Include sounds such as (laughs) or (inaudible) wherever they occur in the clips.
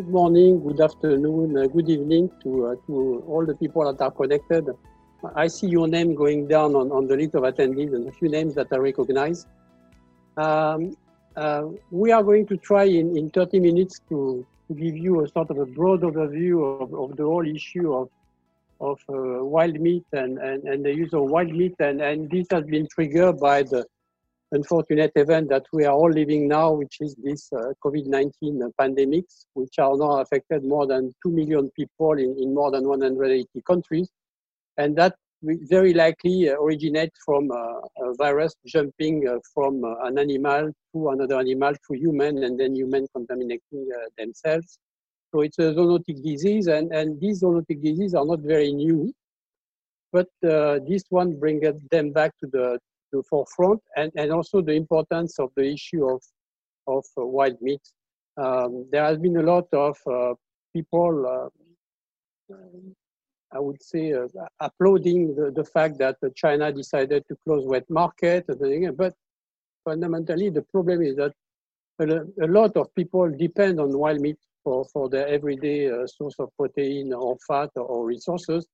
good morning, good afternoon, uh, good evening to, uh, to all the people that are connected. I see your name going down on, on the list of attendees and a few names that I recognize. Um, uh, we are going to try in, in 30 minutes to, to give you a sort of a broad overview of, of the whole issue of, of uh, wild meat and, and, and the use of wild meat. And, and this has been triggered by the unfortunate event that we are all living now, which is this uh, COVID-19 pandemics, which are now affected more than 2 million people in, in more than 180 countries. And that very likely originate from a virus jumping uh, from uh, an animal to another animal to human and then human contaminating uh, themselves. So it's a zoonotic disease and, and these zoonotic diseases are not very new, but uh, this one brings them back to the, the forefront and, and also the importance of the issue of, of uh, wild meat. Um, there has been a lot of uh, people I would say, uh, applauding the, the fact that China decided to close wet market. But fundamentally, the problem is that a, lot of people depend on wild meat for, for their everyday uh, source of protein or fat or, resources.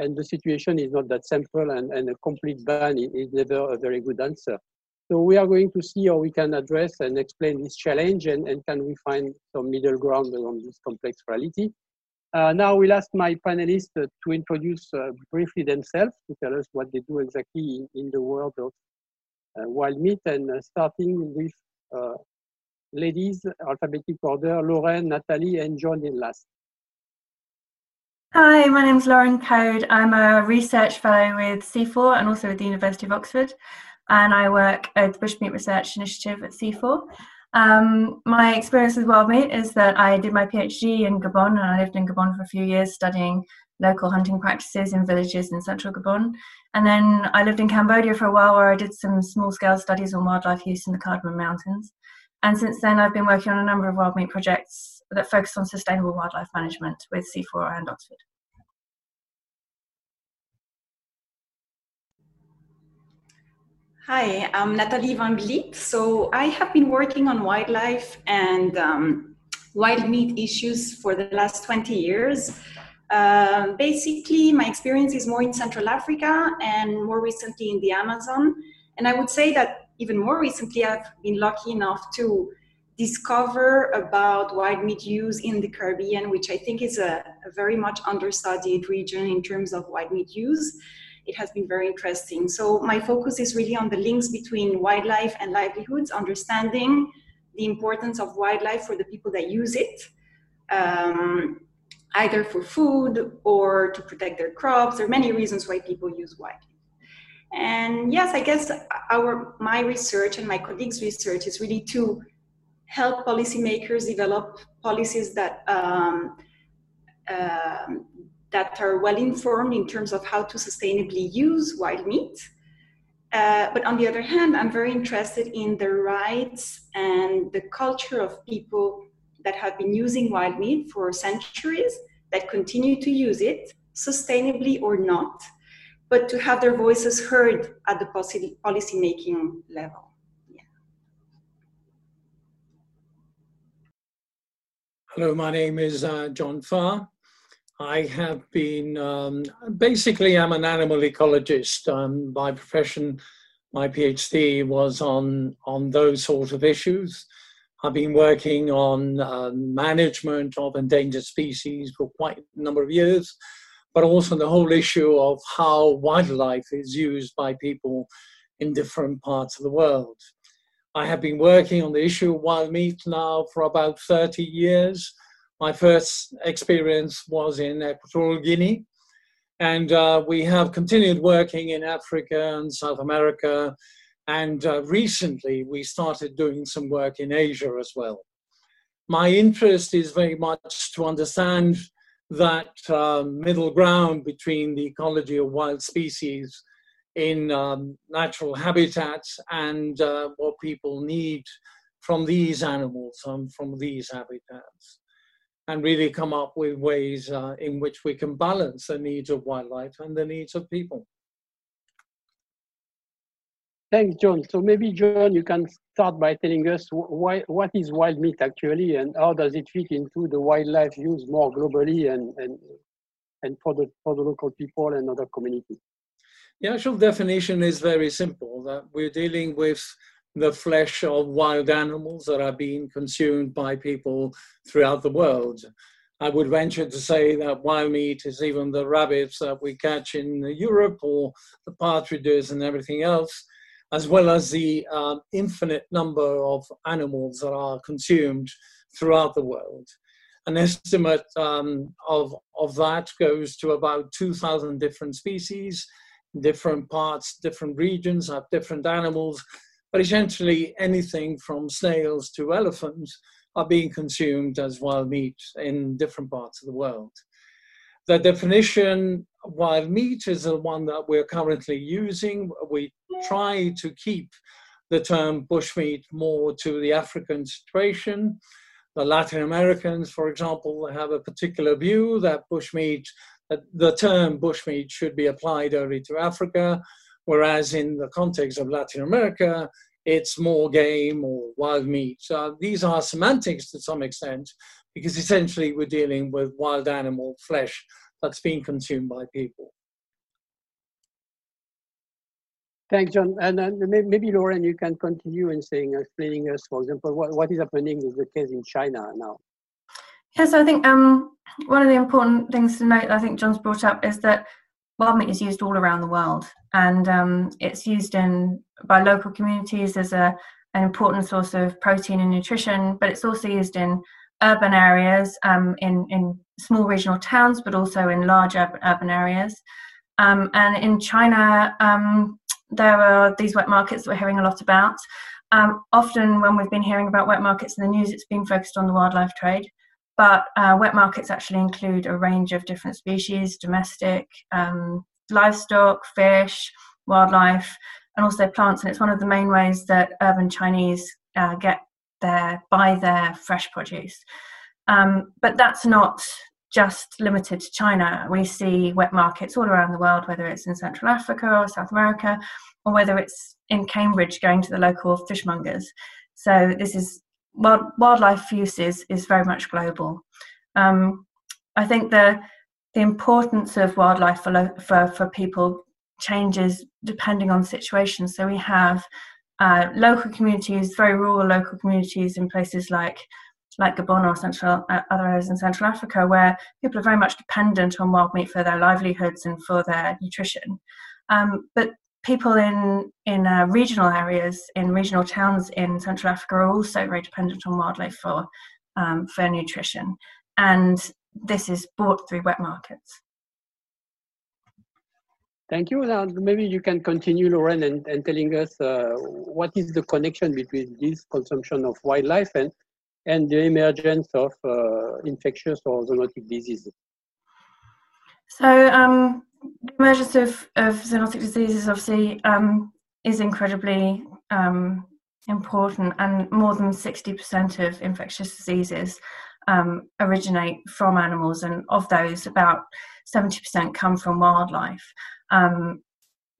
And the situation is not that simple, and, and a complete ban is never a very good answer. So we are going to see how we can address and explain this challenge, and, and can we find some middle ground on this complex reality. Uh, now we'll ask my panelists uh, to introduce uh, briefly themselves to tell us what they do exactly in, in the world of uh, wild meat and uh, starting with uh, ladies, alphabetic order, Lauren, Nathalie, and John in last. Hi, my name is Lauren Coad. I'm a research fellow with CIFOR and also with the University of Oxford. And I work at the Bushmeat Research Initiative at CIFOR. Um, my experience with wild meat is that I did my PhD in Gabon and I lived in Gabon for a few years studying local hunting practices in villages in central Gabon. And then I lived in Cambodia for a while where I did some small scale studies on wildlife use in the Cardamom Mountains. And since then, I've been working on a number of wild meat projects that focus on sustainable wildlife management with CIFOR and Oxford. Hi, I'm Nathalie Van Vliet. So I have been working on wildlife and um, wild meat issues for the last 20 years. Uh, basically, my experience is more in Central Africa and more recently in the Amazon. And I would say that even more recently, I've been lucky enough to discover about wild meat use in the Caribbean, which I think is a, a very much understudied region in terms of wild meat use it has been very interesting. So my focus is really on the links between wildlife and livelihoods, understanding the importance of wildlife for the people that use it, um, either for food or to protect their crops. There are many reasons why people use wildlife. And yes, I guess our my research and my colleagues' research is really to help policymakers develop policies that um, um, that are well informed in terms of how to sustainably use wild meat. Uh, but on the other hand, I'm very interested in the rights and the culture of people that have been using wild meat for centuries, that continue to use it, sustainably or not, but to have their voices heard at the policy making level. Yeah. Hello, my name is uh, John Fa. I have been um, basically I'm an animal ecologist um, by profession. My PhD was on on those sort of issues. I've been working on uh, management of endangered species for quite a number of years, but also the whole issue of how wildlife is used by people in different parts of the world. I have been working on the issue of wild meat now for about 30 years my first experience was in Equatorial Guinea, and uh, we have continued working in Africa and South America, and uh, recently we started doing some work in Asia as well. My interest is very much to understand that uh, middle ground between the ecology of wild species in um, natural habitats and uh, what people need from these animals and from these habitats and really come up with ways uh, in which we can balance the needs of wildlife and the needs of people. Thanks, John. So maybe, John, you can start by telling us why, what is wild meat actually and how does it fit into the wildlife use more globally and, and, and for, the, for the local people and other communities? The actual definition is very simple, that we're dealing with the flesh of wild animals that are being consumed by people throughout the world. I would venture to say that wild meat is even the rabbits that we catch in Europe or the partridges and everything else as well as the uh, infinite number of animals that are consumed throughout the world. An estimate um, of, of that goes to about 2,000 different species, different parts, different regions have different animals, but essentially anything from snails to elephants are being consumed as wild meat in different parts of the world. The definition wild meat is the one that we're currently using. We try to keep the term bushmeat more to the African situation. The Latin Americans, for example, have a particular view that bushmeat, that the term bushmeat should be applied only to Africa, whereas in the context of Latin America, it's more game or wild meat. So these are semantics to some extent, because essentially we're dealing with wild animal flesh that's being consumed by people. Thanks, John. And then maybe Lauren, you can continue in saying, explaining us, for example, what, what is happening is the case in China now. Yes, I think um, one of the important things to note, I think John's brought up, is that wild meat is used all around the world, and um, it's used in by local communities as a an important source of protein and nutrition, but it's also used in urban areas, um, in in small regional towns, but also in large urban areas. Um, and in China, um, there are these wet markets that we're hearing a lot about. Um, often, when we've been hearing about wet markets in the news, it's been focused on the wildlife trade. But uh, wet markets actually include a range of different species domestic, um, livestock, fish, wildlife, and also plants. And it's one of the main ways that urban Chinese uh, get their buy their fresh produce. Um, but that's not just limited to China. We see wet markets all around the world, whether it's in Central Africa or South America, or whether it's in Cambridge going to the local fishmongers. So this is wild, wildlife use is, is very much global. Um, I think the the importance of wildlife for, for, for people changes depending on the situation. So we have uh, local communities, very rural local communities in places like like Gabon or central uh, other areas in Central Africa, where people are very much dependent on wild meat for their livelihoods and for their nutrition. Um, but people in in uh, regional areas, in regional towns in Central Africa, are also very dependent on wildlife for um, for nutrition, and this is bought through wet markets. Thank you. Now, maybe you can continue, Lauren, and, and telling us uh, what is the connection between this consumption of wildlife and and the emergence of uh, infectious or zoonotic diseases. So um, the emergence of, of zoonotic diseases obviously um, is incredibly um, important and more than 60% of infectious diseases um, originate from animals and of those about 70% come from wildlife. Um,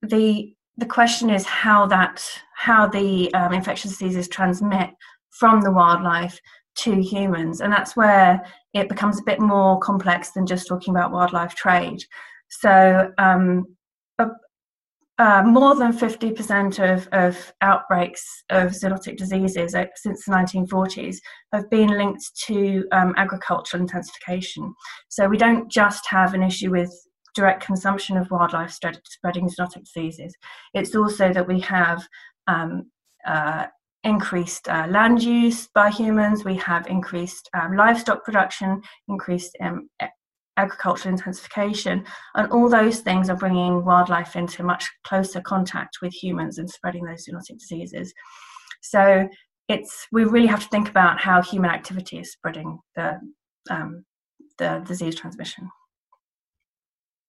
the the question is how that how the um, infectious diseases transmit from the wildlife to humans. And that's where it becomes a bit more complex than just talking about wildlife trade. So, um, uh, more than 50% of, of outbreaks of zoonotic diseases uh, since the 1940s have been linked to um, agricultural intensification. So we don't just have an issue with direct consumption of wildlife spreading zoonotic diseases. It's also that we have um, uh, increased uh, land use by humans, we have increased um, livestock production, increased um, agricultural intensification, and all those things are bringing wildlife into much closer contact with humans and spreading those zoonotic diseases. So it's we really have to think about how human activity is spreading the um, the disease transmission.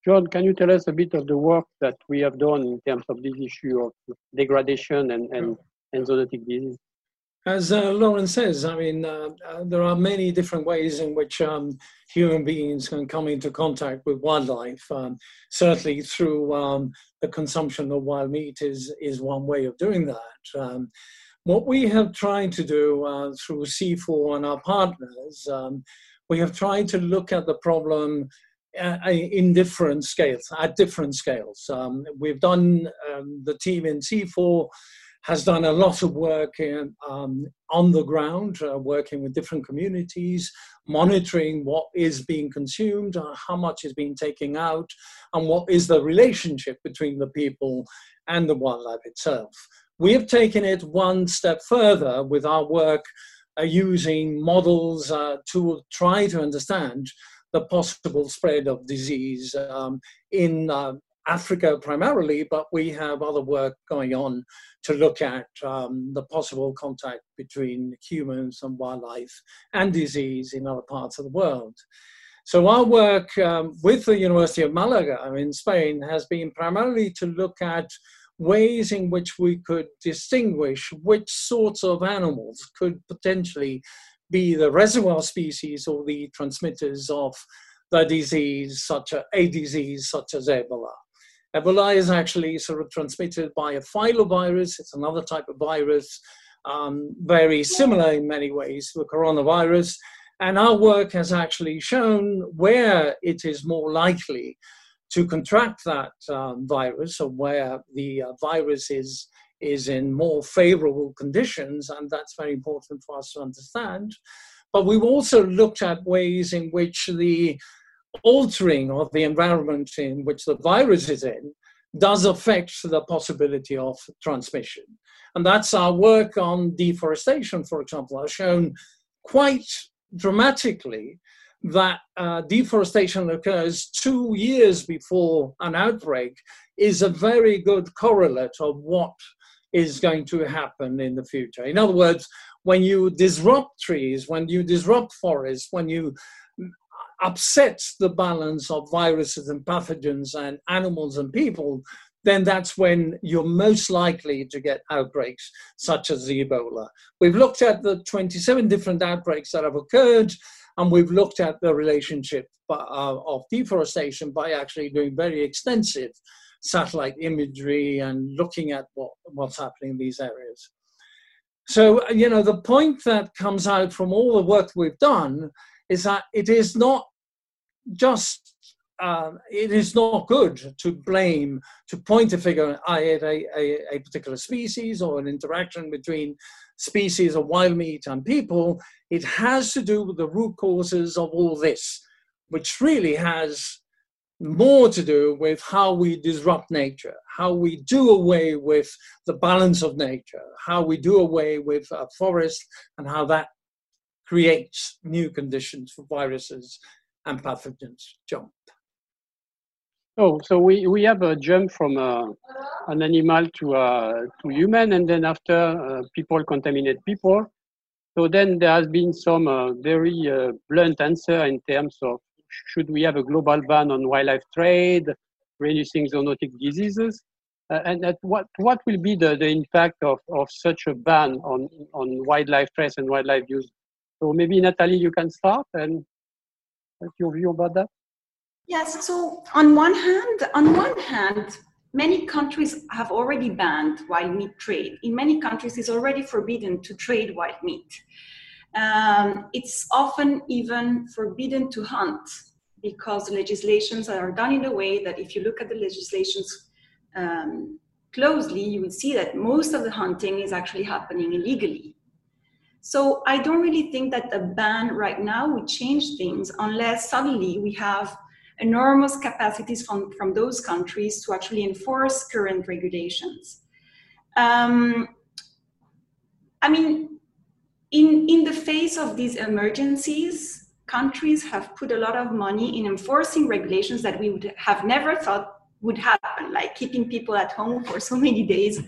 John, can you tell us a bit of the work that we have done in terms of this issue of degradation and, and and zoonotic disease? As uh, Lauren says, I mean, uh, uh, there are many different ways in which um, human beings can come into contact with wildlife. Um, certainly, through um, the consumption of wild meat is is one way of doing that. Um, what we have tried to do uh, through CIFOR and our partners, um, we have tried to look at the problem uh, in different scales, at different scales. Um, we've done the team in CIFOR has done a lot of work in, um, on the ground, uh, working with different communities, monitoring what is being consumed, uh, how much is being taken out, and what is the relationship between the people and the wildlife itself. We have taken it one step further with our work uh, using models uh, to try to understand the possible spread of disease um, in uh, Africa primarily, but we have other work going on to look at um, the possible contact between humans and wildlife and disease in other parts of the world. So our work um, with the University of Malaga in Spain has been primarily to look at ways in which we could distinguish which sorts of animals could potentially be the reservoir species or the transmitters of the disease, such a, a disease such as Ebola. Ebola is actually sort of transmitted by a filovirus. It's another type of virus, um, very similar in many ways to the coronavirus. And our work has actually shown where it is more likely to contract that um, virus or where the uh, virus is, is in more favorable conditions. And that's very important for us to understand. But we've also looked at ways in which the altering of the environment in which the virus is in does affect the possibility of transmission. And that's our work on deforestation, for example, has shown quite dramatically that uh, deforestation occurs two years before an outbreak is a very good correlate of what is going to happen in the future. In other words, when you disrupt trees, when you disrupt forests, when you upsets the balance of viruses and pathogens and animals and people, then that's when you're most likely to get outbreaks such as the Ebola. We've looked at the 27 different outbreaks that have occurred, and we've looked at the relationship uh, of deforestation by actually doing very extensive satellite imagery and looking at what, what's happening in these areas. So, you know, the point that comes out from all the work we've done is that it is not just um, it is not good to blame, to point a finger at a, a, a, particular species or an interaction between species of wild meat and people. It has to do with the root causes of all this, which really has more to do with how we disrupt nature, how we do away with the balance of nature, how we do away with a forest, and how that creates new conditions for viruses and pathogens jump. Oh, so we, we have a jump from uh, an animal to uh, to human, and then after uh, people contaminate people. So then there has been some uh, very uh, blunt answer in terms of should we have a global ban on wildlife trade, reducing zoonotic diseases, uh, and at what what will be the, the impact of, of such a ban on on wildlife trade and wildlife use? So maybe Nathalie, you can start and What's your view about that? Yes. So on one hand, on one hand, many countries have already banned wild meat trade. In many countries, it's already forbidden to trade wild meat. Um, it's often even forbidden to hunt because the legislations are done in a way that if you look at the legislations um, closely, you will see that most of the hunting is actually happening illegally. So I don't really think that the ban right now would change things unless suddenly we have enormous capacities from, from those countries to actually enforce current regulations. Um, I mean, in, in the face of these emergencies, countries have put a lot of money in enforcing regulations that we would have never thought would happen, like keeping people at home for so many days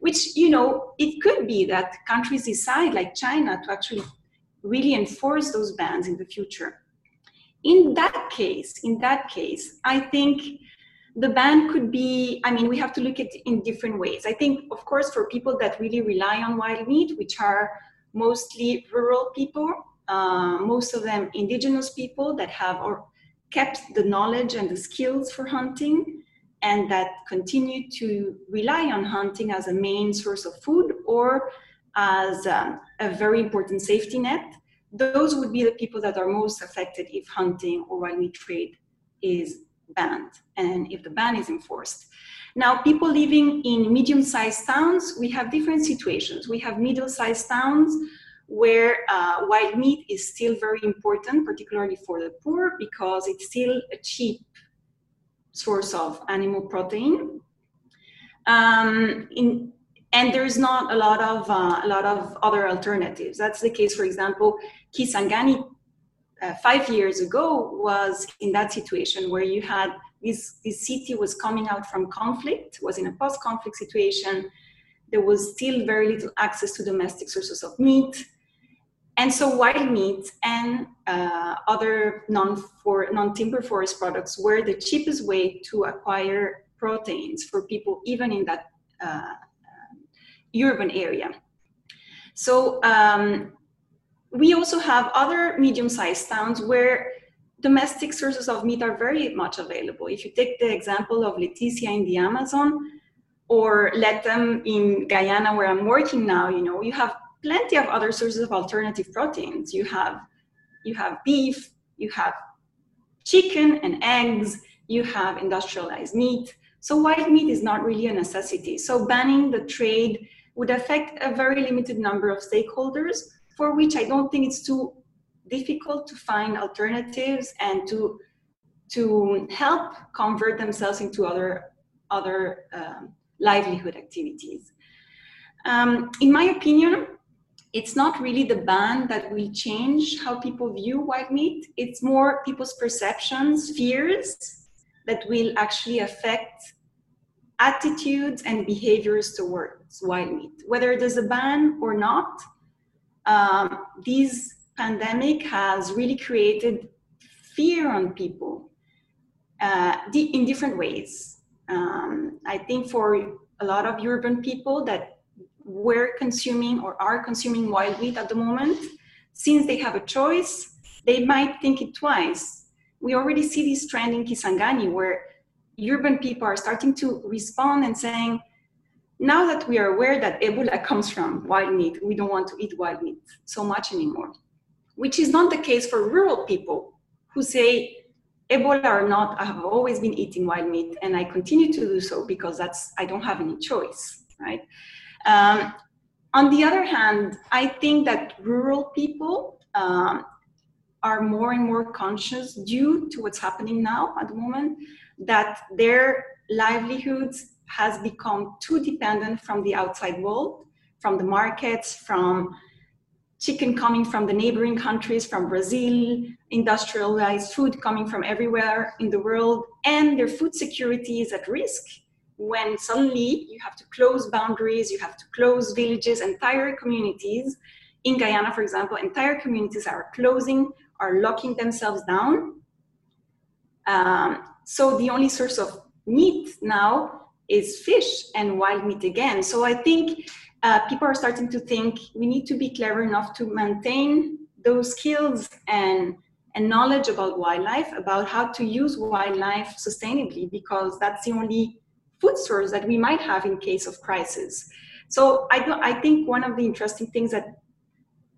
which you know it could be that countries decide like china to actually really enforce those bans in the future. In that case in that case i think the ban could be i mean we have to look at it in different ways. I think of course for people that really rely on wild meat which are mostly rural people, uh, most of them indigenous people that have or kept the knowledge and the skills for hunting and that continue to rely on hunting as a main source of food or as um, a very important safety net. Those would be the people that are most affected if hunting or wild meat trade is banned and if the ban is enforced. Now, people living in medium sized towns, we have different situations. We have middle sized towns where uh, wild meat is still very important, particularly for the poor, because it's still a cheap source of animal protein. Um, in, and there's not a lot of uh, a lot of other alternatives. That's the case, for example, Kisangani uh, five years ago was in that situation where you had this this city was coming out from conflict, was in a post-conflict situation. There was still very little access to domestic sources of meat and so wild meat and uh, other non for non-timber forest products were the cheapest way to acquire proteins for people even in that uh, urban area. So um, we also have other medium-sized towns where domestic sources of meat are very much available. If you take the example of Leticia in the Amazon or Lethem in Guyana, where I'm working now, you know, you have plenty of other sources of alternative proteins. You have you have beef, you have chicken and eggs, you have industrialized meat. So wild meat is not really a necessity. So banning the trade would affect a very limited number of stakeholders for which I don't think it's too difficult to find alternatives and to to help convert themselves into other other um, livelihood activities. Um, in my opinion, it's not really the ban that will change how people view wild meat. It's more people's perceptions, fears that will actually affect attitudes and behaviors towards wild meat. Whether there's a ban or not, um, this pandemic has really created fear on people uh, in different ways. Um, I think for a lot of urban people that were consuming or are consuming wild meat at the moment, since they have a choice, they might think it twice. We already see this trend in Kisangani where urban people are starting to respond and saying, now that we are aware that Ebola (laughs) comes from wild meat, we don't want to eat wild meat so much anymore. Which is not the case for rural people who say, Ebola or not, I have always been eating wild meat and I continue to do so because that's I don't have any choice, right? Um, on the other hand, I think that rural people um, are more and more conscious due to what's happening now at the moment that their livelihoods has become too dependent from the outside world, from the markets, from chicken coming from the neighboring countries, from Brazil, industrialized food coming from everywhere in the world, and their food security is at risk when suddenly you have to close boundaries, you have to close villages, entire communities. In Guyana, for example, entire communities are closing, are locking themselves down. Um, so the only source of meat now is fish and wild meat again. So I think uh, people are starting to think we need to be clever enough to maintain those skills and and knowledge about wildlife, about how to use wildlife sustainably, because that's the only food source that we might have in case of crisis. So I, do, I think one of the interesting things that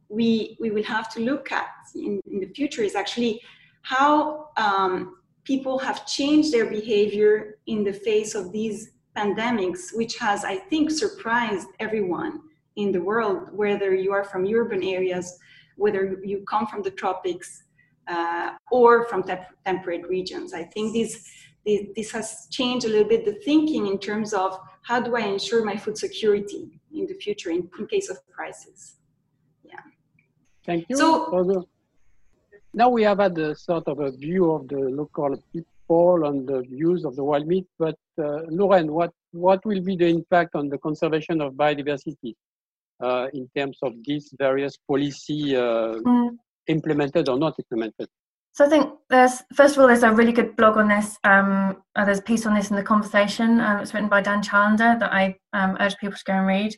we, we will have to look at in, in the future is actually how um, people have changed their behavior in the face of these pandemics, which has, I think, surprised everyone in the world, whether you are from urban areas, whether you come from the tropics, uh, or from temperate regions. I think these this has changed a little bit the thinking in terms of how do I ensure my food security in the future in, in case of crisis. Yeah. Thank you. So, now we have had a sort of a view of the local people and the views of the wild meat, but uh, Lauren, what, what will be the impact on the conservation of biodiversity uh, in terms of these various policy uh, mm. implemented or not implemented? So I think there's first of all there's a really good blog on this. Um, uh, there's a piece on this in the conversation. Um, it's written by Dan Challender that I um, urge people to go and read.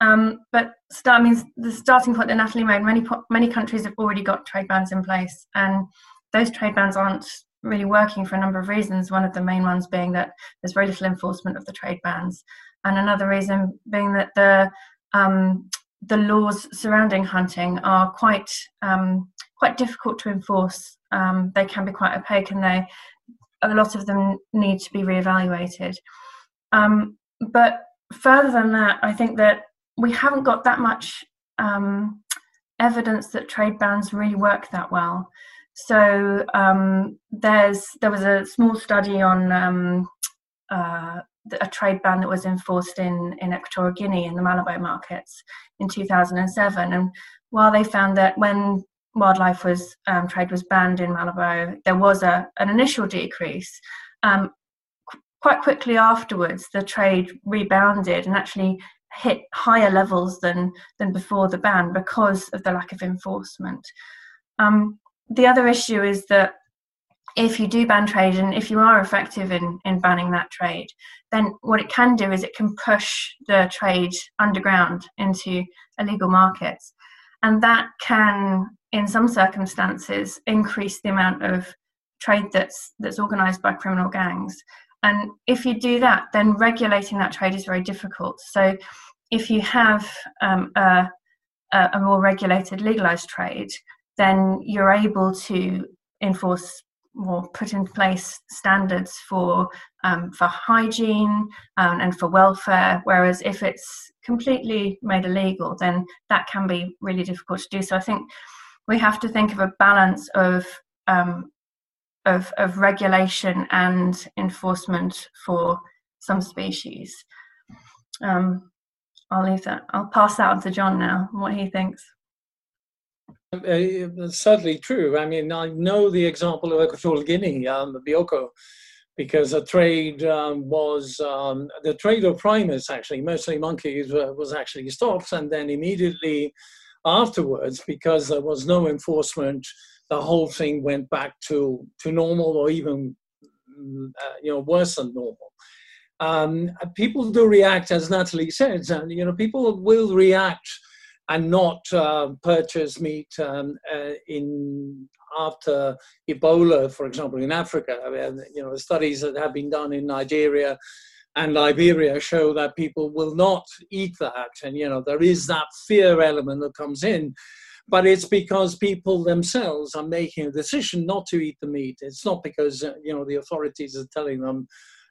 Um, but start means the starting point that Nathalie made. Many many countries have already got trade bans in place, and those trade bans aren't really working for a number of reasons. One of the main ones being that there's very little enforcement of the trade bans, and another reason being that the um, the laws surrounding hunting are quite um, quite difficult to enforce. Um, they can be quite opaque, and they a lot of them need to be reevaluated. Um, but further than that, I think that we haven't got that much um, evidence that trade bans really work that well. So um, there's there was a small study on um, uh, a trade ban that was enforced in in Equatorial Guinea in the Malabo markets in 2007, and while they found that when wildlife was um, trade was banned in Malabo, there was a an initial decrease. Um, qu- quite quickly afterwards, the trade rebounded and actually hit higher levels than than before the ban because of the lack of enforcement. Um, the other issue is that if you do ban trade and if you are effective in, in banning that trade, then what it can do is it can push the trade underground into illegal markets. And that can, in some circumstances, increase the amount of trade that's that's organized by criminal gangs. And if you do that, then regulating that trade is very difficult. So if you have um, a, a more regulated, legalized trade, then you're able to enforce or put in place standards for um, for hygiene um, and for welfare. Whereas if it's completely made illegal, then that can be really difficult to do. So I think we have to think of a balance of um, of, of regulation and enforcement for some species. Um, I'll leave that. I'll pass that on to John now. What he thinks. Uh, certainly true. I mean, I know the example of Equatorial Guinea, um, the Bioko, because the trade um, was um, the trade of primates, actually, mostly monkeys, uh, was actually stopped, and then immediately afterwards, because there was no enforcement, the whole thing went back to to normal, or even mm, uh, you know worse than normal. Um, people do react, as Nathalie said, and you know people will react and not uh, purchase meat um, uh, in after Ebola, for example, in Africa. I mean, you know, the studies that have been done in Nigeria and Liberia show that people will not eat that, and you know, there is that fear element that comes in. But it's because people themselves are making a decision not to eat the meat. It's not because uh, you know the authorities are telling them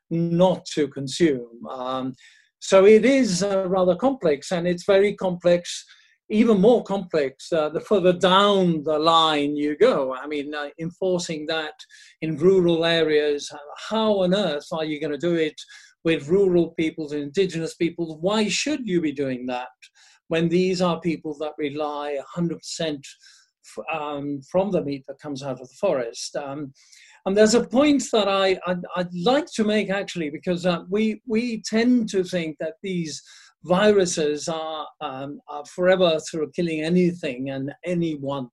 not to consume. Um, so it is uh, rather complex, and it's very complex even more complex uh, the further down the line you go. I mean, uh, enforcing that in rural areas, how on earth are you going to do it with rural peoples and indigenous peoples? Why should you be doing that when these are people that rely 100% um, from the meat that comes out of the forest? Um, and there's a point that I, I'd, I'd like to make actually, because uh, we, we tend to think that these viruses are, um, are forever through killing anything and anyone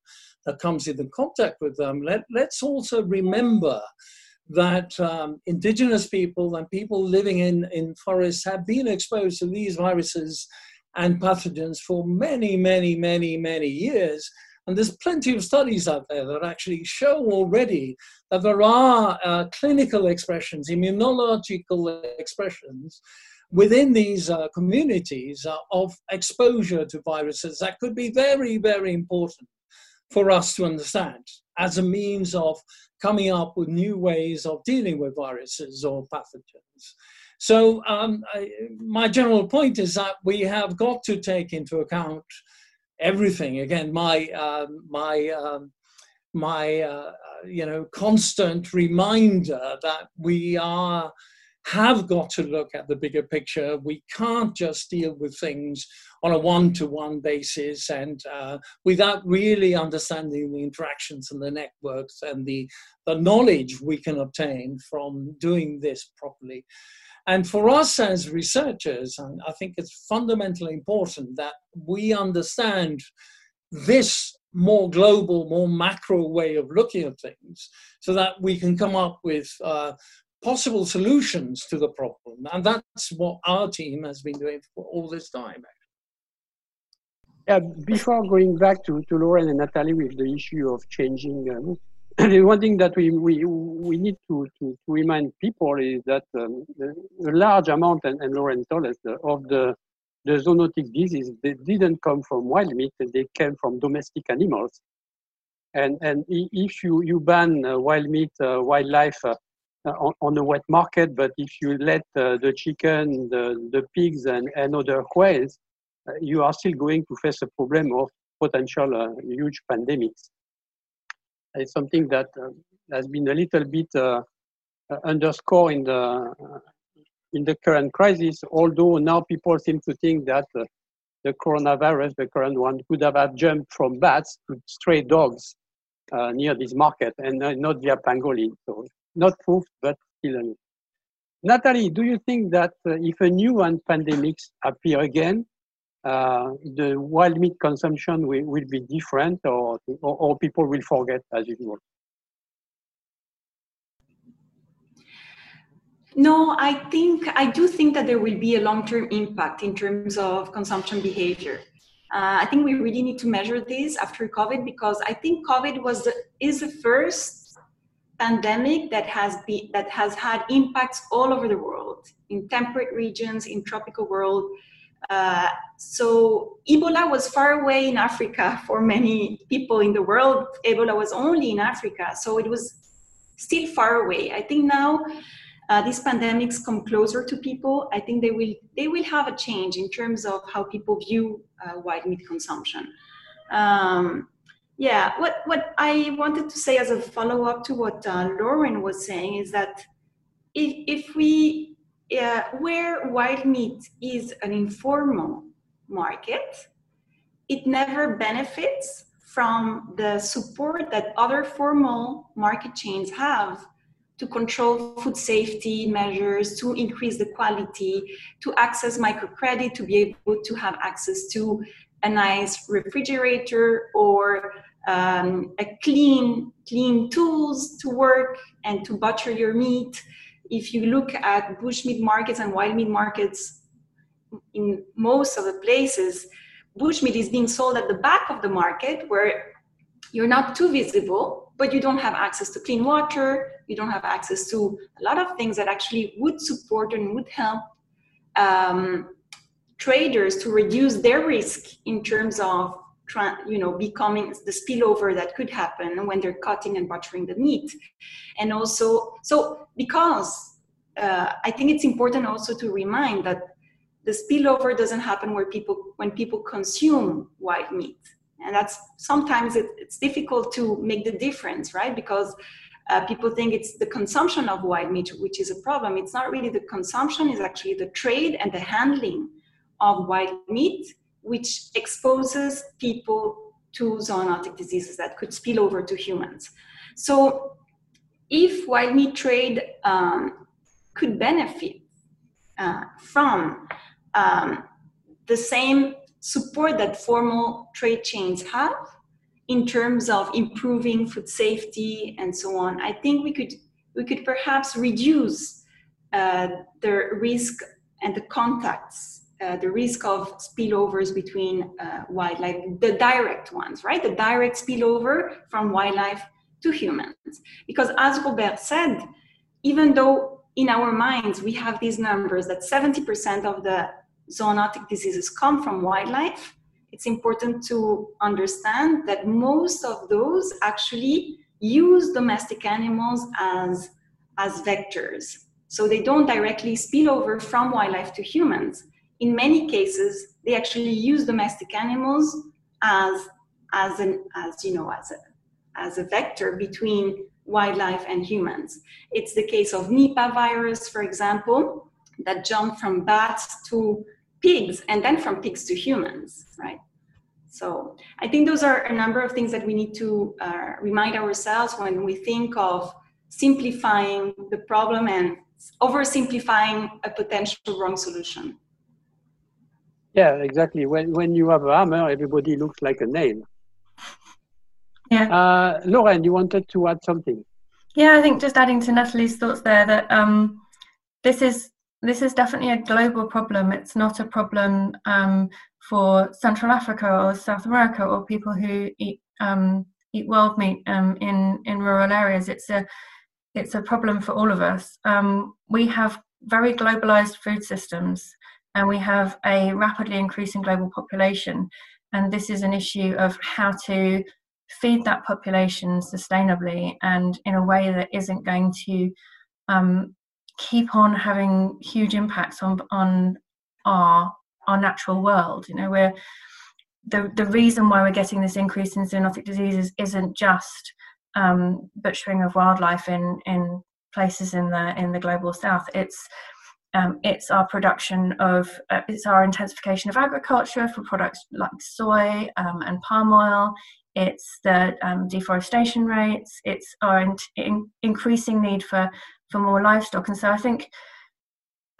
that comes into contact with them. Let, let's also remember that um, indigenous people and people living in, in forests have been exposed to these viruses and pathogens for many, many, many, many years. And there's plenty of studies out there that actually show already that there are uh, clinical expressions, immunological expressions within these uh, communities uh, of exposure to viruses that could be very, very important for us to understand as a means of coming up with new ways of dealing with viruses or pathogens. So, um, I, my general point is that we have got to take into account everything. Again, my uh, my um, my uh, you know constant reminder that we are have got to look at the bigger picture. We can't just deal with things on a one to one basis and uh, without really understanding the interactions and the networks and the, the knowledge we can obtain from doing this properly. And for us as researchers, I think it's fundamentally important that we understand this more global, more macro way of looking at things so that we can come up with uh, possible solutions to the problem. And that's what our team has been doing for all this time. Before going back to, to Lauren and Nathalie with the issue of changing, um, (clears throat) the one thing that we, we, we need to, to, to remind people is that um, a large amount, and, and Lauren told us, of the, the zoonotic disease, they didn't come from wild meat, they came from domestic animals. And, and if you, you ban uh, wild meat, uh, wildlife uh, on, on the wet market, but if you let uh, the chicken, the, the pigs, and, and other quails, uh, you are still going to face a problem of potential uh, huge pandemics. It's something that has been a little bit underscored in the in the current crisis, although now people seem to think that uh, the coronavirus, the current one, could have jumped from bats to stray dogs uh, near this market and uh, not via pangolin. So not proof, but still Nathalie, do you think that uh, if a new one pandemics appear again, uh, the wild meat consumption will, will be different or, or, or people will forget as usual? No, I think I do think that there will be a long-term impact in terms of consumption behavior. Uh, I think we really need to measure this after COVID because I think COVID was the, is the first pandemic that has been that has had impacts all over the world in temperate regions, in tropical world. Uh, so Ebola was far away in Africa (laughs) for many people in the world. Ebola was only in Africa, so it was still far away. I think now uh, these pandemics come closer to people, I think they will they will have a change in terms of how people view uh, wild meat consumption. Um, yeah, what what I wanted to say as a follow up to what uh, Lauren was saying is that if if we uh, where wild meat is an informal market, it never benefits from the support that other formal market chains have to control food safety measures, to increase the quality, to access microcredit, to be able to have access to a nice refrigerator or um, a clean, clean tools to work and to butcher your meat. If you look at bushmeat markets and wild meat markets, in most of the places, bushmeat is being sold at the back of the market where you're not too visible, but you don't have access to clean water, you don't have access to a lot of things that actually would support and would help um, traders to reduce their risk in terms of you know becoming the spillover that could happen when they're cutting and butchering the meat. And also so because uh, i think it's important also to remind that the spillover doesn't happen where people when people consume wild meat. And that's sometimes it, it's difficult to make the difference right? Because uh, people think it's the consumption of wild meat which is a problem. It's not really the consumption it's actually the trade and the handling of wild meat which exposes people to zoonotic diseases that could spill over to humans so if wild meat trade um, could benefit uh, from um, the same support that formal trade chains have in terms of improving food safety and so on. I think we could we could perhaps reduce uh, the risk and the contacts, uh, the risk of spillovers between uh, wildlife, the direct ones, right? The direct spillover from wildlife to humans. Because as Robert said, even though in our minds we have these numbers that 70% of the zoonotic diseases come from wildlife, it's important to understand that most of those actually use domestic animals as, as vectors. So they don't directly spill over from wildlife to humans. In many cases, they actually use domestic animals as, as, an, as, you know, as, a, as a vector between wildlife and humans. It's the case of Nipah virus, for example, that jumped from bats to pigs and then from pigs to humans, right? So I think those are a number of things that we need to uh, remind ourselves when we think of simplifying the problem and oversimplifying a potential wrong solution. Yeah, exactly. When when you have a hammer, everybody looks like a nail. Yeah. Uh, Lauren, you wanted to add something? Yeah, I think just adding to Nathalie's thoughts there that um, this is this is definitely a global problem. It's not a problem um, for Central Africa or South America or people who eat um, eat wild meat um, in in rural areas. It's a it's a problem for all of us. Um, we have very globalized food systems, and we have a rapidly increasing global population, and this is an issue of how to feed that population sustainably and in a way that isn't going to um, keep on having huge impacts on on our our natural world. You know, we're the the reason why we're getting this increase in zoonotic diseases isn't just um, butchering of wildlife in in places in the in the global south. It's um, it's our production of uh, it's our intensification of agriculture for products like soy um, and palm oil. It's the um, deforestation rates. It's our in, in, increasing need for for more livestock. And so I think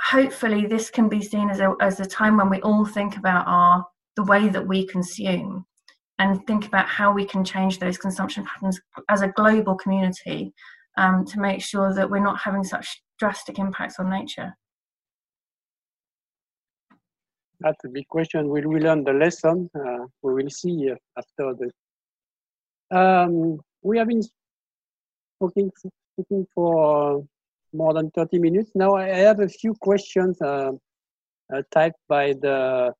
hopefully this can be seen as a, as a time when we all think about our the way that we consume and think about how we can change those consumption patterns as a global community um, to make sure that we're not having such drastic impacts on nature. That's a big question. Will we learn the lesson? Uh, we will see after the. Um, we have been talking, speaking for more than 30 minutes. Now I have a few questions uh, uh, typed by the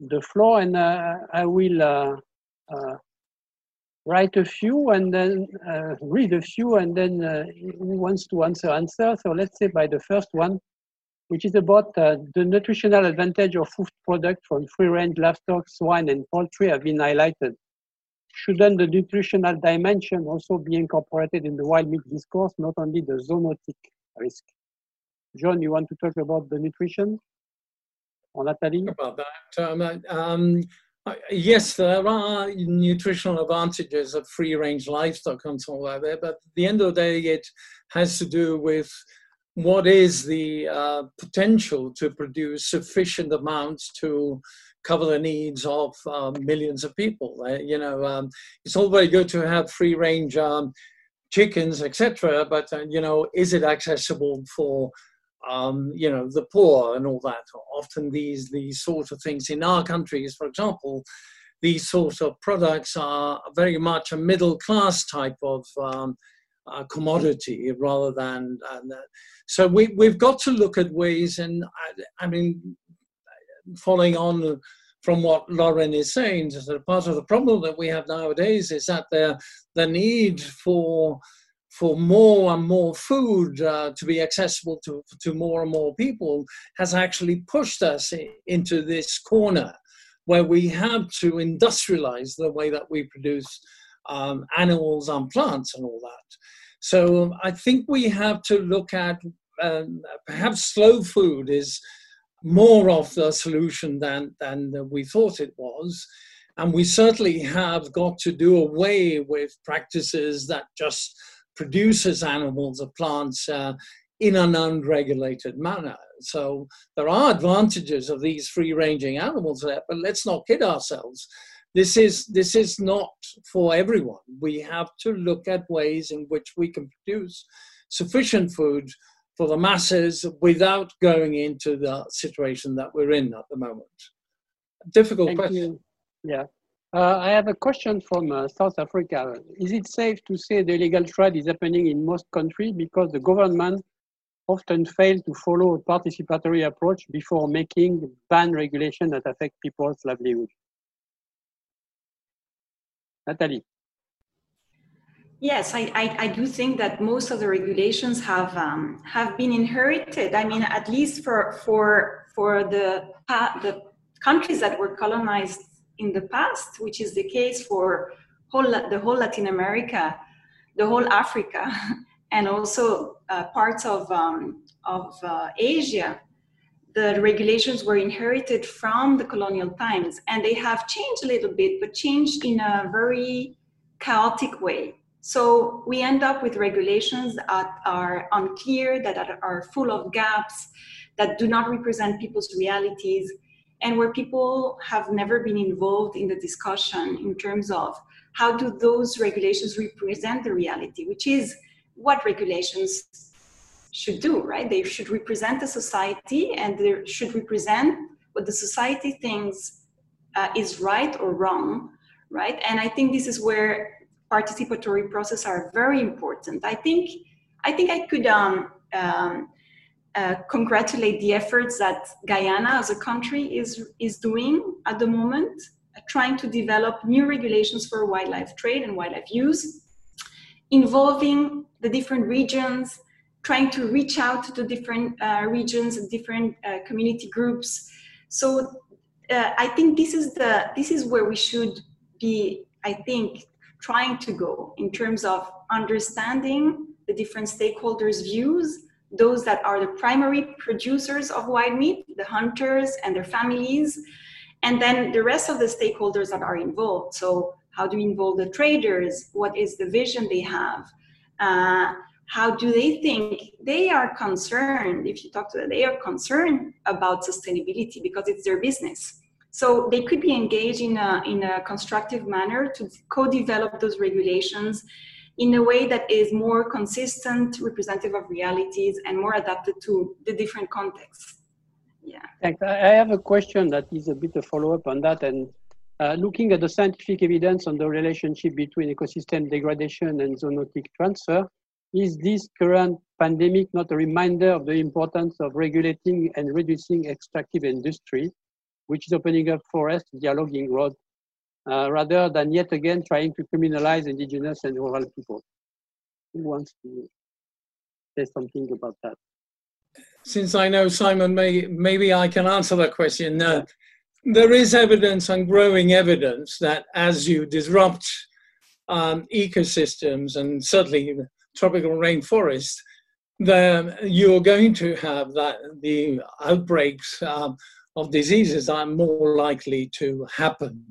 the floor, and uh, I will uh, uh, write a few and then uh, read a few, and then who wants to answer answer. So let's say by the first one, which is about the nutritional advantage of food products from free-range livestock, swine, and poultry have been highlighted shouldn't the nutritional dimension also be incorporated in the wild meat discourse, not only the zoonotic risk. John, you want to talk about the nutrition? Or Nathalie? About that. Um, um, yes, there are nutritional advantages of free range livestock and so like that, but at the end of the day, it has to do with what is the uh, potential to produce sufficient amounts to cover the needs of uh, millions of people. Uh, you know, um, it's all very good to have free range um, chickens, etc. But uh, you know, is it accessible for um, you know the poor and all that? Often these these sort of things in our countries, for example, these sort of products are very much a middle class type of um, uh, commodity rather than. Uh, so we we've got to look at ways, and I, I mean, following on from what Lauren is saying, that part of the problem that we have nowadays is that the, the need for for more and more food uh, to be accessible to, to more and more people has actually pushed us into this corner where we have to industrialize the way that we produce um, animals and plants and all that. So I think we have to look at um, perhaps slow food is more of the solution than, than we thought it was. And we certainly have got to do away with practices that just produces animals or plants uh, in an unregulated manner. So there are advantages of these free-ranging animals there, but let's not kid ourselves. This is this is not for everyone. We have to look at ways in which we can produce sufficient food for the masses without going into the situation that we're in at the moment? Difficult Thank question. You. Yeah. Uh, I have a question from uh, South Africa. Is it safe to say the illegal trade is happening in most countries because the government often fail to follow a participatory approach before making ban regulation that affect people's livelihood? Nathalie. Yes, I, I, I, do think that most of the regulations have um, have been inherited. I mean, at least for for for the the countries that were colonized in the past, which is the case for whole the whole Latin America, the whole Africa, (laughs) and also uh, parts of um, of uh, Asia. The regulations were inherited from the colonial times, and they have changed a little bit, but changed in a very chaotic way. So we end up with regulations that are unclear, that are full of gaps, that do not represent people's realities, and where people have never been involved in the discussion in terms of how do those regulations represent the reality, which is what regulations should do, right? They should represent the society and they should represent what the society thinks uh, is right or wrong, right? And I think this is where participatory processes are very important. I think I think I could um, um, uh, congratulate the efforts that Guyana as a country is is doing at the moment, uh, trying to develop new regulations for wildlife trade and wildlife use, involving the different regions, trying to reach out to different uh, regions and different uh, community groups. So uh, I think this is the this is where we should be. I think trying to go in terms of understanding the different stakeholders' views, those that are the primary producers of wild meat, the hunters and their families, and then the rest of the stakeholders that are involved. So, how do we involve the traders? What is the vision they have? Uh, how do they think? They are concerned if you talk to them they are concerned about sustainability because it's their business. So they could be engaged in a, in a constructive manner to co-develop those regulations in a way that is more consistent representative of realities and more adapted to the different contexts. Yeah. Thanks. I have a question that is a bit of follow-up on that and uh, looking at the scientific evidence on the relationship between ecosystem degradation and zoonotic transfer is this current pandemic not a reminder of the importance of regulating and reducing extractive industry, which is opening up forest dialoguing road, uh, rather than yet again trying to criminalize indigenous and rural people? Who wants to say something about that? Since I know Simon, may, maybe I can answer that question. Uh, there is evidence and growing evidence that as you disrupt um, ecosystems and certainly tropical rainforest, then you're going to have that the outbreaks um, of diseases are more likely to happen.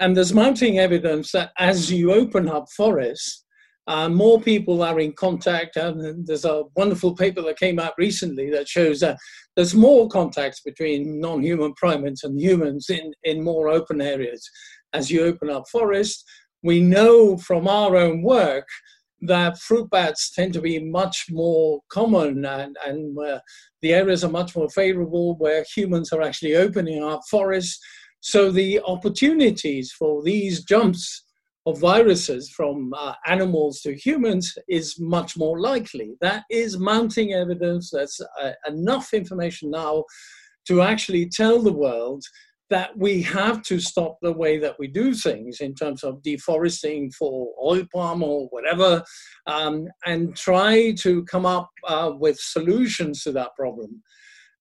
And there's mounting evidence that as you open up forests, uh, more people are in contact. And there's a wonderful paper that came out recently that shows that there's more contacts between non human primates and humans in, in more open areas as you open up forests. We know from our own work that fruit bats tend to be much more common and, and uh, the areas are much more favorable where humans are actually opening up forests. So the opportunities for these jumps of viruses from uh, animals to humans is much more likely. That is mounting evidence. That's uh, enough information now to actually tell the world that we have to stop the way that we do things in terms of deforesting for oil palm or whatever, um, and try to come up uh, with solutions to that problem.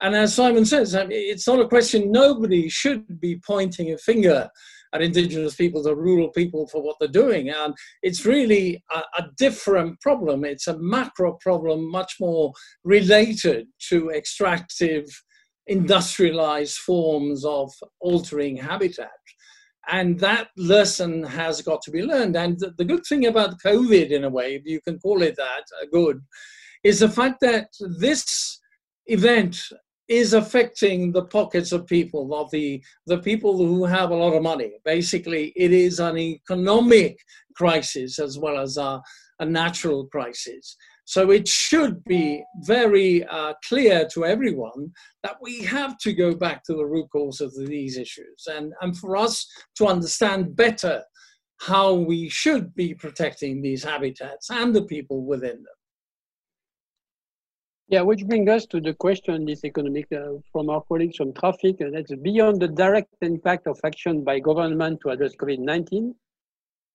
And as Simon says, I mean, it's not a question, nobody should be pointing a finger at indigenous peoples or rural people for what they're doing. And it's really a, a different problem. It's a macro problem, much more related to extractive industrialized forms of altering habitat. And that lesson has got to be learned. And the good thing about COVID, in a way, if you can call it that, uh, good, is the fact that this event is affecting the pockets of people, of the, the people who have a lot of money. Basically, it is an economic crisis as well as a, a natural crisis. So it should be very uh, clear to everyone that we have to go back to the root cause of these issues and, and for us to understand better how we should be protecting these habitats and the people within them. Yeah, which brings us to the question, this economic, uh, from our colleagues from TRAFFIC, and that's beyond the direct impact of action by government to address COVID-19,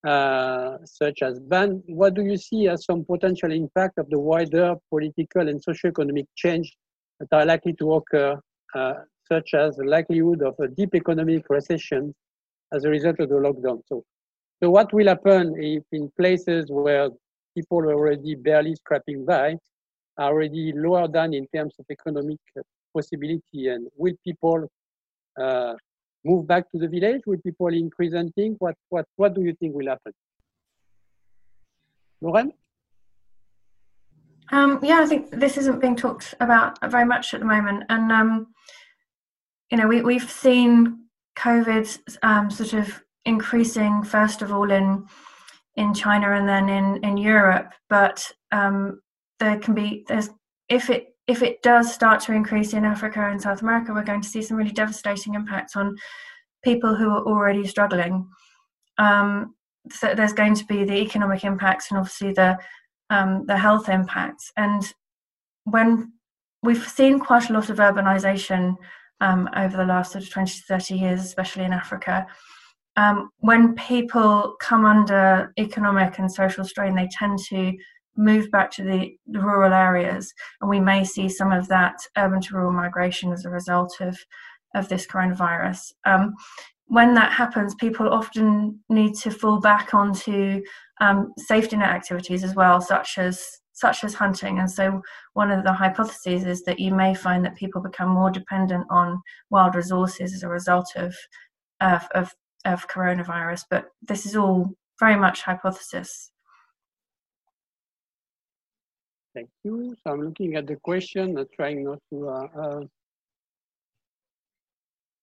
uh, such as ban, what do you see as some potential impact of the wider political and socio-economic change that are likely to occur, uh, such as the likelihood of a deep economic recession as a result of the lockdown? So, so what will happen if in places where people are already barely scraping by are already lower down in terms of economic possibility and will people uh, move back to the village? Will people increase hunting? What, what, what do you think will happen? Lauren? Um, yeah, I think this isn't being talked about very much at the moment. And, um, you know, we, we've seen COVID um, sort of increasing, first of all, in in China and then in, in Europe. But um, there can be, there's, if it if it does start to increase in Africa and South America, we're going to see some really devastating impacts on people who are already struggling. Um, so there's going to be the economic impacts and obviously the um, the health impacts. And when we've seen quite a lot of urbanization um, over the last sort of 20 to 30 years, especially in Africa, um, when people come under economic and social strain, they tend to move back to the, the, rural areas, and we may see some of that urban to rural migration as a result of of this coronavirus. Um, when that happens, people often need to fall back onto um, safety net activities as well, such as such as hunting. And so, one of the hypotheses is that you may find that people become more dependent on wild resources as a result of of, of, of coronavirus. But this is all very much hypothesis. Thank you. So I'm looking at the question, uh, trying not to. Uh, uh,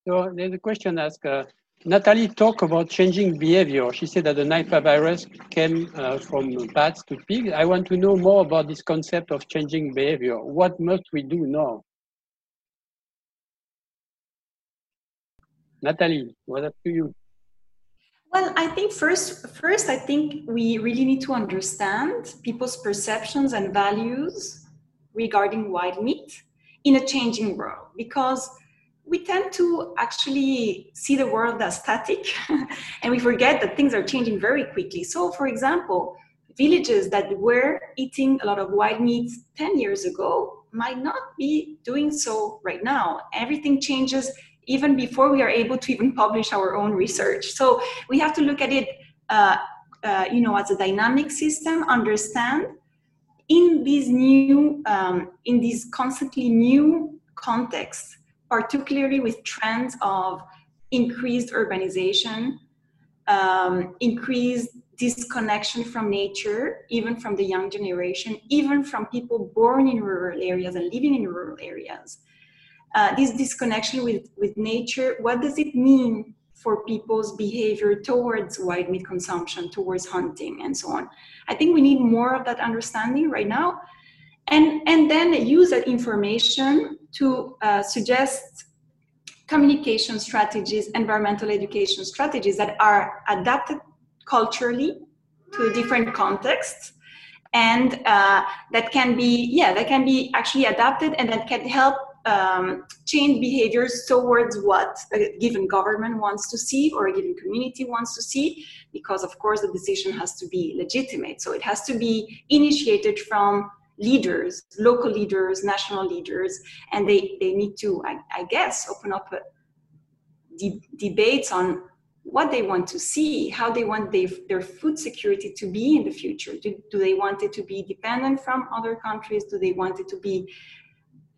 so there's a question asked. Uh, Nathalie talked about changing behavior. She said that the Nipah virus came uh, from bats to pigs. I want to know more about this concept of changing behavior. What must we do now? Nathalie, what up to you? Well, I think first, first, I think we really need to understand people's perceptions and values regarding wild meat in a changing world because we tend to actually see the world as static (laughs) and we forget that things are changing very quickly. So, for example, villages that were eating a lot of wild meat 10 years ago might not be doing so right now. Everything changes even before we are able to even publish our own research. So, we have to look at it. Uh, uh, you know, as a dynamic system, understand in these new, um, in these constantly new contexts, particularly with trends of increased urbanization, um, increased disconnection from nature, even from the young generation, even from people born in rural areas and living in rural areas. Uh, this disconnection with, with nature, what does it mean for people's behavior towards wild meat consumption, towards hunting, and so on? I think we need more of that understanding right now and, and then use that information to uh, suggest communication strategies, environmental education strategies that are adapted culturally to different contexts and uh, that can be yeah that can be actually adapted and that can help um, change behaviors towards what a given government wants to see or a given community wants to see because of course the decision has to be legitimate so it has to be initiated from leaders, local leaders, national leaders, and they, they need to, I, I guess, open up de- debates on what they want to see, how they want they, their food security to be in the future. Do, do, they want it to be dependent from other countries? Do they want it to be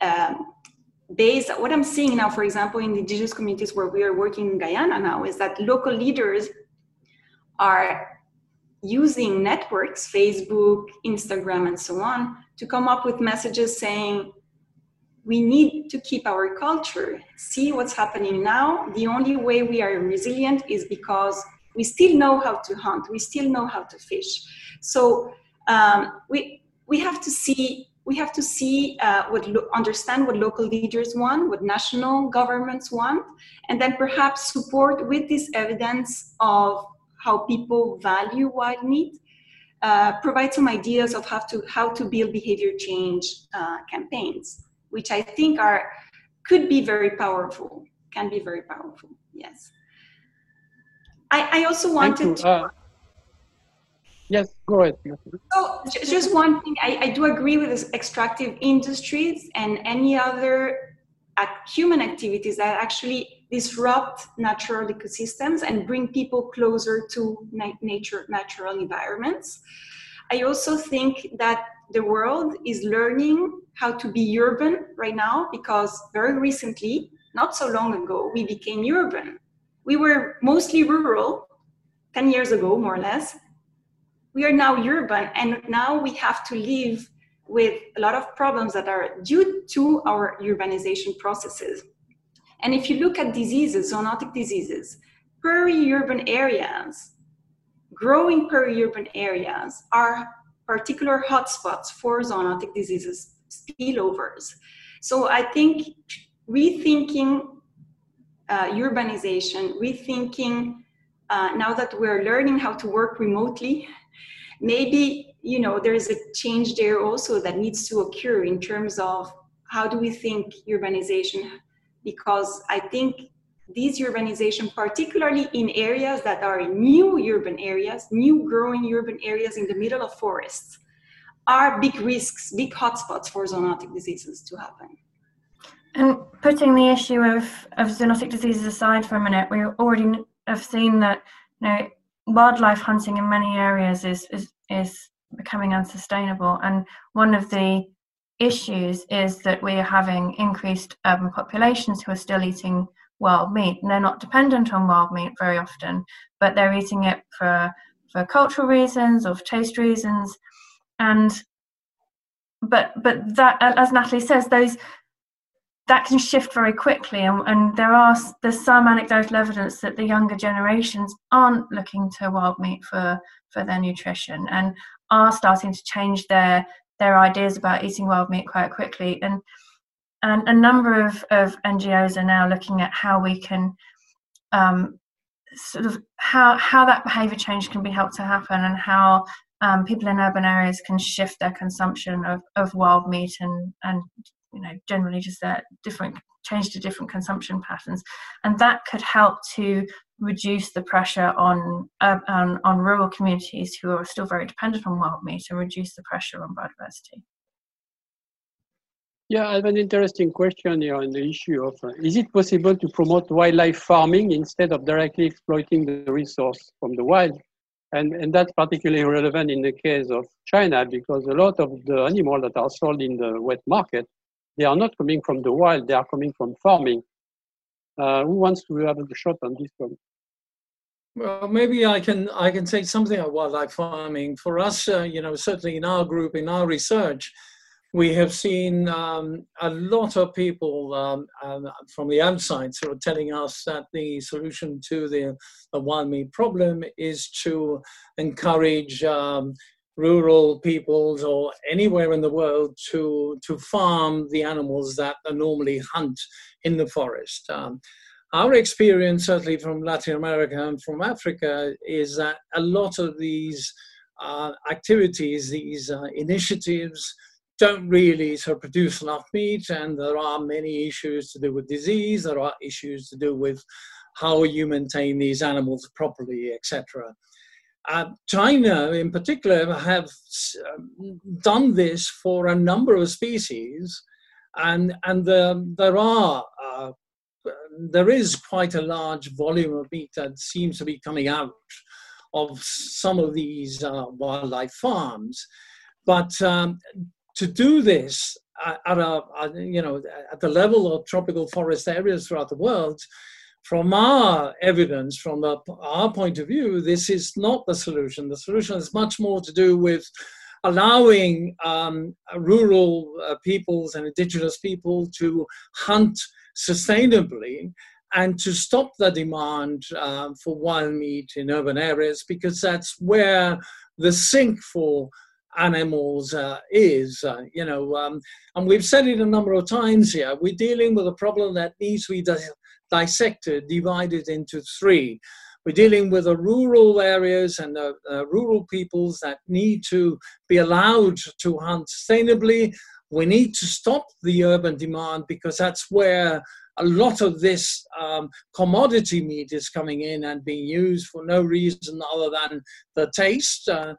um, based? What I'm seeing now, for example, in the indigenous communities where we are working in Guyana now, is that local leaders are using networks, Facebook, Instagram, and so on, to come up with messages saying, we need to keep our culture, see what's happening now. The only way we are resilient is because we still know how to hunt, we still know how to fish. So um, we, we have to see we have to see uh, what lo- understand what local leaders want what national governments want and then perhaps support with this evidence of how people value wild meat, uh, provide some ideas of how to how to build behavior change uh, campaigns, which I think are could be very powerful, can be very powerful. Yes. I, I also wanted to. Yes, go ahead. So just one thing, I, I do agree with this extractive industries and any other human activities that actually disrupt natural ecosystems and bring people closer to nature natural environments i also think that the world is learning how to be urban right now because very recently not so long ago we became urban we were mostly rural 10 years ago more or less we are now urban and now we have to live with a lot of problems that are due to our urbanization processes and if you look at diseases, zoonotic diseases, peri-urban areas, growing peri-urban areas are particular hotspots for zoonotic diseases, spillovers. So I think rethinking uh, urbanization, rethinking uh, now that we're learning how to work remotely, maybe you know there's a change there also that needs to occur in terms of how do we think urbanization because i think these urbanization particularly in areas that are new urban areas new growing urban areas in the middle of forests are big risks big hotspots for zoonotic diseases to happen. And putting the issue of, of zoonotic diseases aside for a minute we already have seen that you know wildlife hunting in many areas is is is becoming unsustainable. And one of the issues is that we are having increased urban populations who are still eating wild meat. And they're not dependent on wild meat very often but they're eating it for for cultural reasons or for taste reasons. And but but that as Nathalie says those that can shift very quickly and, and there are there's some anecdotal evidence that the younger generations aren't looking to wild meat for for their nutrition and are starting to change their their ideas about eating wild meat quite quickly. And and a number of, of ngos are now looking at how we can um, sort of how how that behavior change can be helped to happen and how um, people in urban areas can shift their consumption of, of wild meat and and you know generally just their different change to different consumption patterns and that could help to reduce the pressure on, uh, on on rural communities who are still very dependent on wild meat and reduce the pressure on biodiversity yeah, I have an interesting question here on the issue of uh, is it possible to promote wildlife farming instead of directly exploiting the resource from the wild? And, and that's particularly relevant in the case of China because a lot of the animals that are sold in the wet market they are not coming from the wild, they are coming from farming. Uh, who wants to have a shot on this one? Well, maybe I can I can say something about wildlife farming. For us, uh, you know, certainly in our group, in our research, we have seen um, a lot of people um, um, from the outside sort of telling us that the solution to the, the wild meat problem is to encourage um, rural peoples or anywhere in the world to, to farm the animals that normally hunt in the forest. Um, our experience, certainly from Latin America and from Africa, is that a lot of these uh, activities, these uh, initiatives, don't really sort of produce enough meat, and there are many issues to do with disease. There are issues to do with how you maintain these animals properly, etc. Uh, China, in particular, have um, done this for a number of species, and and the, there are uh, there is quite a large volume of meat that seems to be coming out of some of these uh, wildlife farms, but um, to do this at a, you know at the level of tropical forest areas throughout the world from our evidence, from the, our point of view, this is not the solution. The solution is much more to do with allowing um, rural uh, peoples and indigenous people to hunt sustainably and to stop the demand uh, for wild meat in urban areas because that's where the sink for animals uh, is, uh, you know, um, and we've said it a number of times here. We're dealing with a problem that needs to be dissected, divided into three. We're dealing with the rural areas and the uh, rural peoples that need to be allowed to hunt sustainably. We need to stop the urban demand because that's where a lot of this um, commodity meat is coming in and being used for no reason other than the taste. Uh,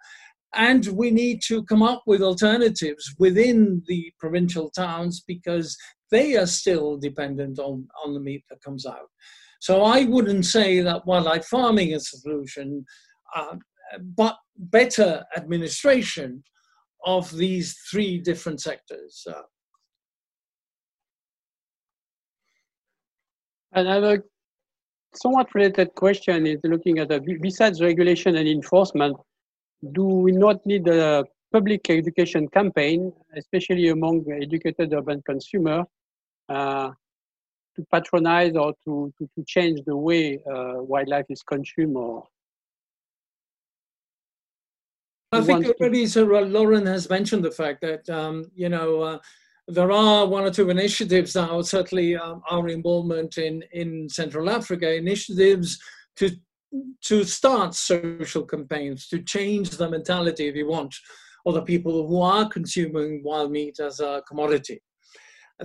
and we need to come up with alternatives within the provincial towns because they are still dependent on, on the meat that comes out. So I wouldn't say that wildlife farming is a solution, uh, but better administration of these three different sectors. Uh, Another somewhat related question is looking at the, besides regulation and enforcement, do we not need a public education campaign, especially among educated urban consumers, uh, to patronize or to, to, to change the way uh, wildlife is consumed or I think already Sir Lauren has mentioned the fact that um, you know uh, there are one or two initiatives now, certainly um, our involvement in, in Central Africa, initiatives to, to start social campaigns, to change the mentality, if you want, of the people who are consuming wild meat as a commodity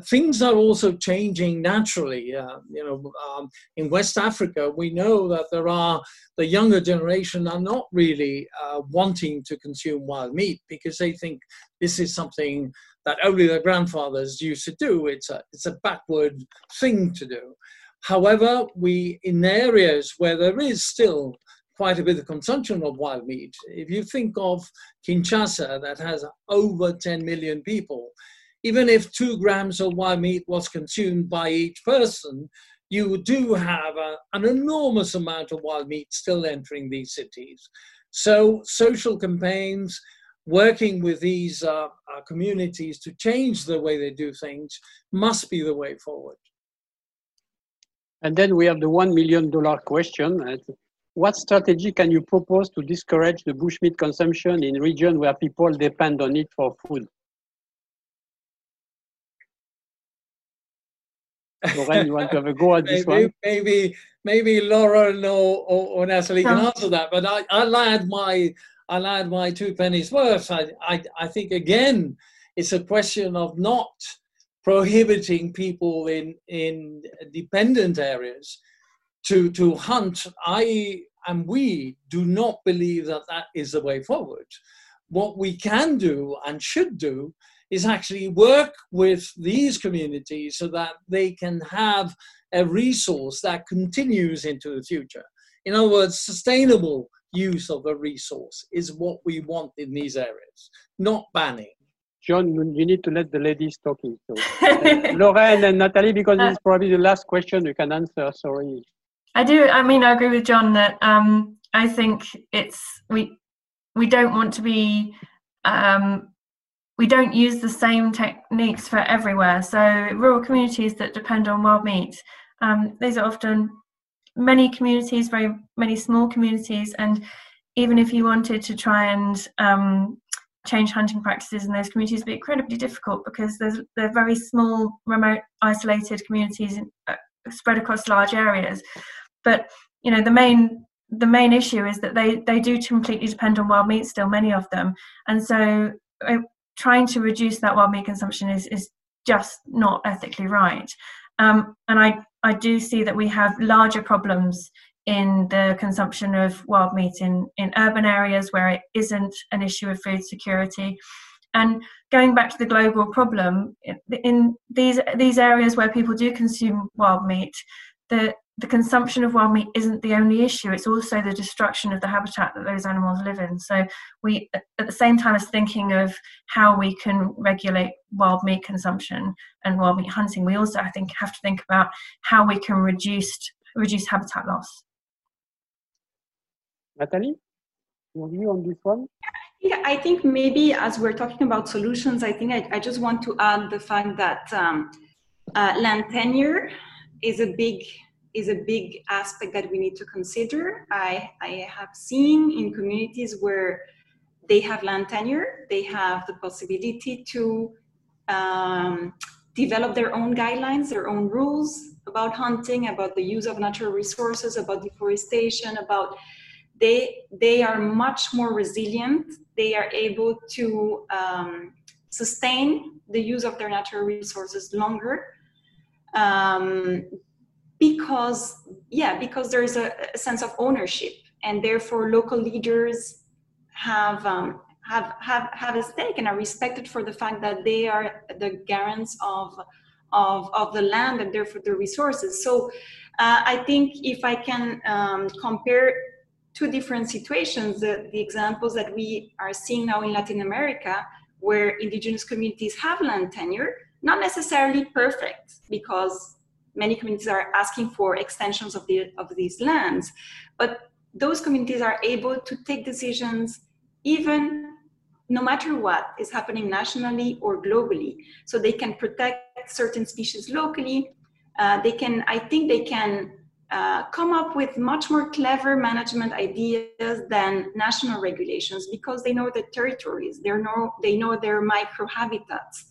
things are also changing naturally. Uh, you know, um, in West Africa, we know that there are the younger generation are not really uh, wanting to consume wild meat because they think this is something that only their grandfathers used to do. It's a it's a backward thing to do. However, we in areas where there is still quite a bit of consumption of wild meat. If you think of Kinshasa, that has over 10 million people, even if two grams of wild meat was consumed by each person, you do have a, an enormous amount of wild meat still entering these cities. So, social campaigns, working with these uh, uh, communities to change the way they do things, must be the way forward. And then we have the $1 million question. What strategy can you propose to discourage the bushmeat consumption in regions where people depend on it for food? Lorraine, you want to have a go at this maybe, one? Maybe, maybe Laura or, or, or Nathalie can answer that. But I, I'll add my, I'll add my two pennies worth. I, I, I think again, it's a question of not prohibiting people in in dependent areas to to hunt. I and we do not believe that that is the way forward. What we can do and should do is actually work with these communities so that they can have a resource that continues into the future. In other words, sustainable use of a resource is what we want in these areas, not banning. John, you need to let the ladies talking. So, (laughs) uh, Lorraine and Nathalie, because this is probably the last question you can answer. Sorry. I do. I mean, I agree with John that um, I think it's we we don't want to be um, we don't use the same techniques for everywhere. So rural communities that depend on wild meat, um, these are often many communities, very many small communities, and even if you wanted to try and um, change hunting practices in those communities, it'd be incredibly difficult because there's they're very small, remote, isolated communities uh, spread across large areas. But you know the main the main issue is that they they do completely depend on wild meat still, many of them, and so uh, trying to reduce that wild meat consumption is, is just not ethically right. Um, and I, I do see that we have larger problems in the consumption of wild meat in, in urban areas where it isn't an issue of food security. And going back to the global problem, in these these areas where people do consume wild meat, the the consumption of wild meat isn't the only issue it's also the destruction of the habitat that those animals live in. So we at the same time as thinking of how we can regulate wild meat consumption and wild meat hunting we also i think have to think about how we can reduce reduce habitat loss. Nathalie your view on this one? Yeah, I think maybe as we're talking about solutions, I think I, I just want to add the fact that um, uh, land tenure is a big is a big aspect that we need to consider. I, I have seen in communities where they have land tenure, they have the possibility to um, develop their own guidelines, their own rules about hunting, about the use of natural resources, about deforestation, about they they are much more resilient. They are able to um, sustain the use of their natural resources longer. Um, because yeah because there's a, a sense of ownership and therefore local leaders have um, have have have a stake and are respected for the fact that they are the guarants of of of the land and therefore the resources. So uh, i think if i can um, compare two different situations the, the examples that we are seeing now in latin america where indigenous communities have land tenure not necessarily perfect because many communities are asking for extensions of, the, of these lands. But those communities are able to take decisions even no matter what is happening nationally or globally. So they can protect certain species locally. Uh, they can, I think they can uh, come up with much more clever management ideas than national regulations because they know the territories, they know, they know their microhabitats.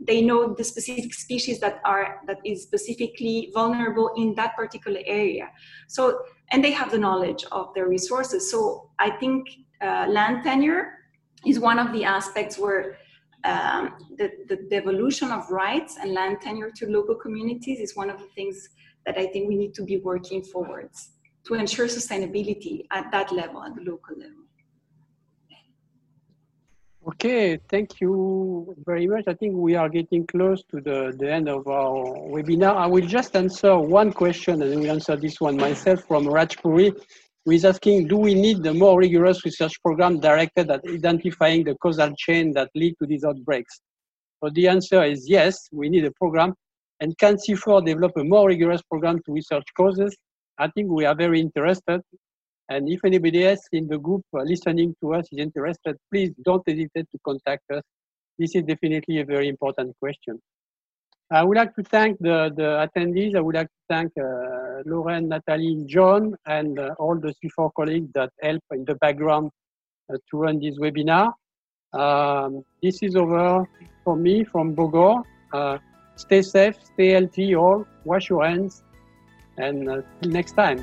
They know the specific species that are that is specifically vulnerable in that particular area so and they have the knowledge of their resources so i think uh, land tenure is one of the aspects where um, the, the devolution of rights and land tenure to local communities is one of the things that I think we need to be working forwards to ensure sustainability at that level, at the local level. Okay, thank you very much. I think we are getting close to the, the end of our webinar. I will just answer one question and will answer this one myself from Rajpuri who is asking, do we need a more rigorous research program directed at identifying the causal chain that lead to these outbreaks? So the answer is yes, we need a program. And can CIFOR develop a more rigorous program to research causes? I think we are very interested. And if anybody else in the group listening to us is interested, please don't hesitate to contact us. This is definitely a very important question. I would like to thank the, the attendees. I would like to thank uh, Lauren, Nathalie, John, and uh, all the CIFOR colleagues that help in the background uh, to run this webinar. Um, this is over for me from Bogor. Uh, stay safe, stay healthy, all. Wash your hands, and uh, till next time.